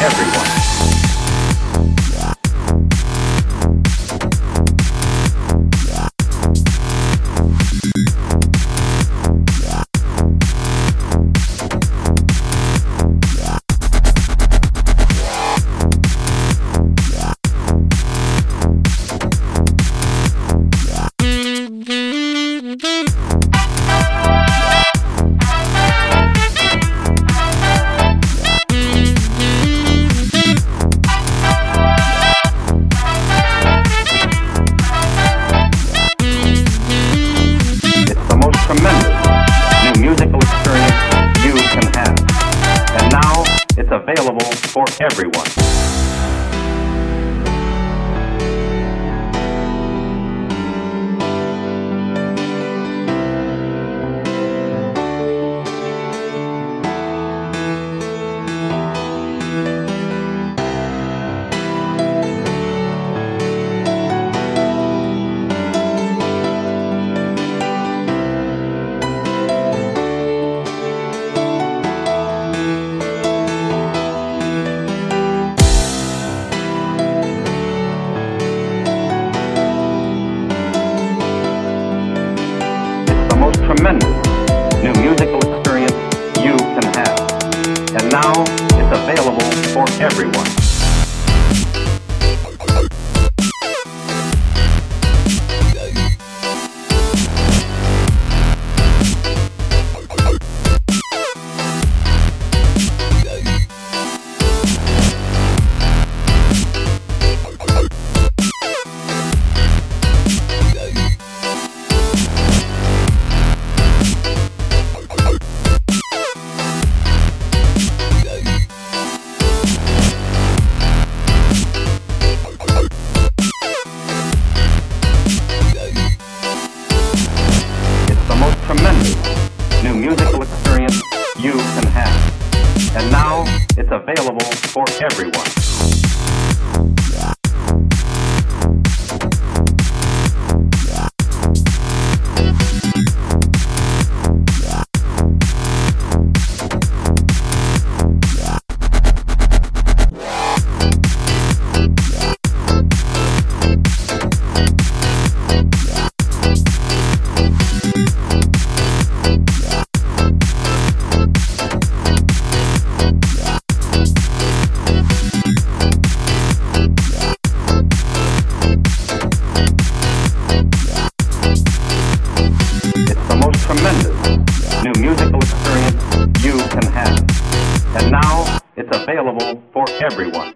everyone. it's available for everyone. everyone. and now it's available for everyone. everyone.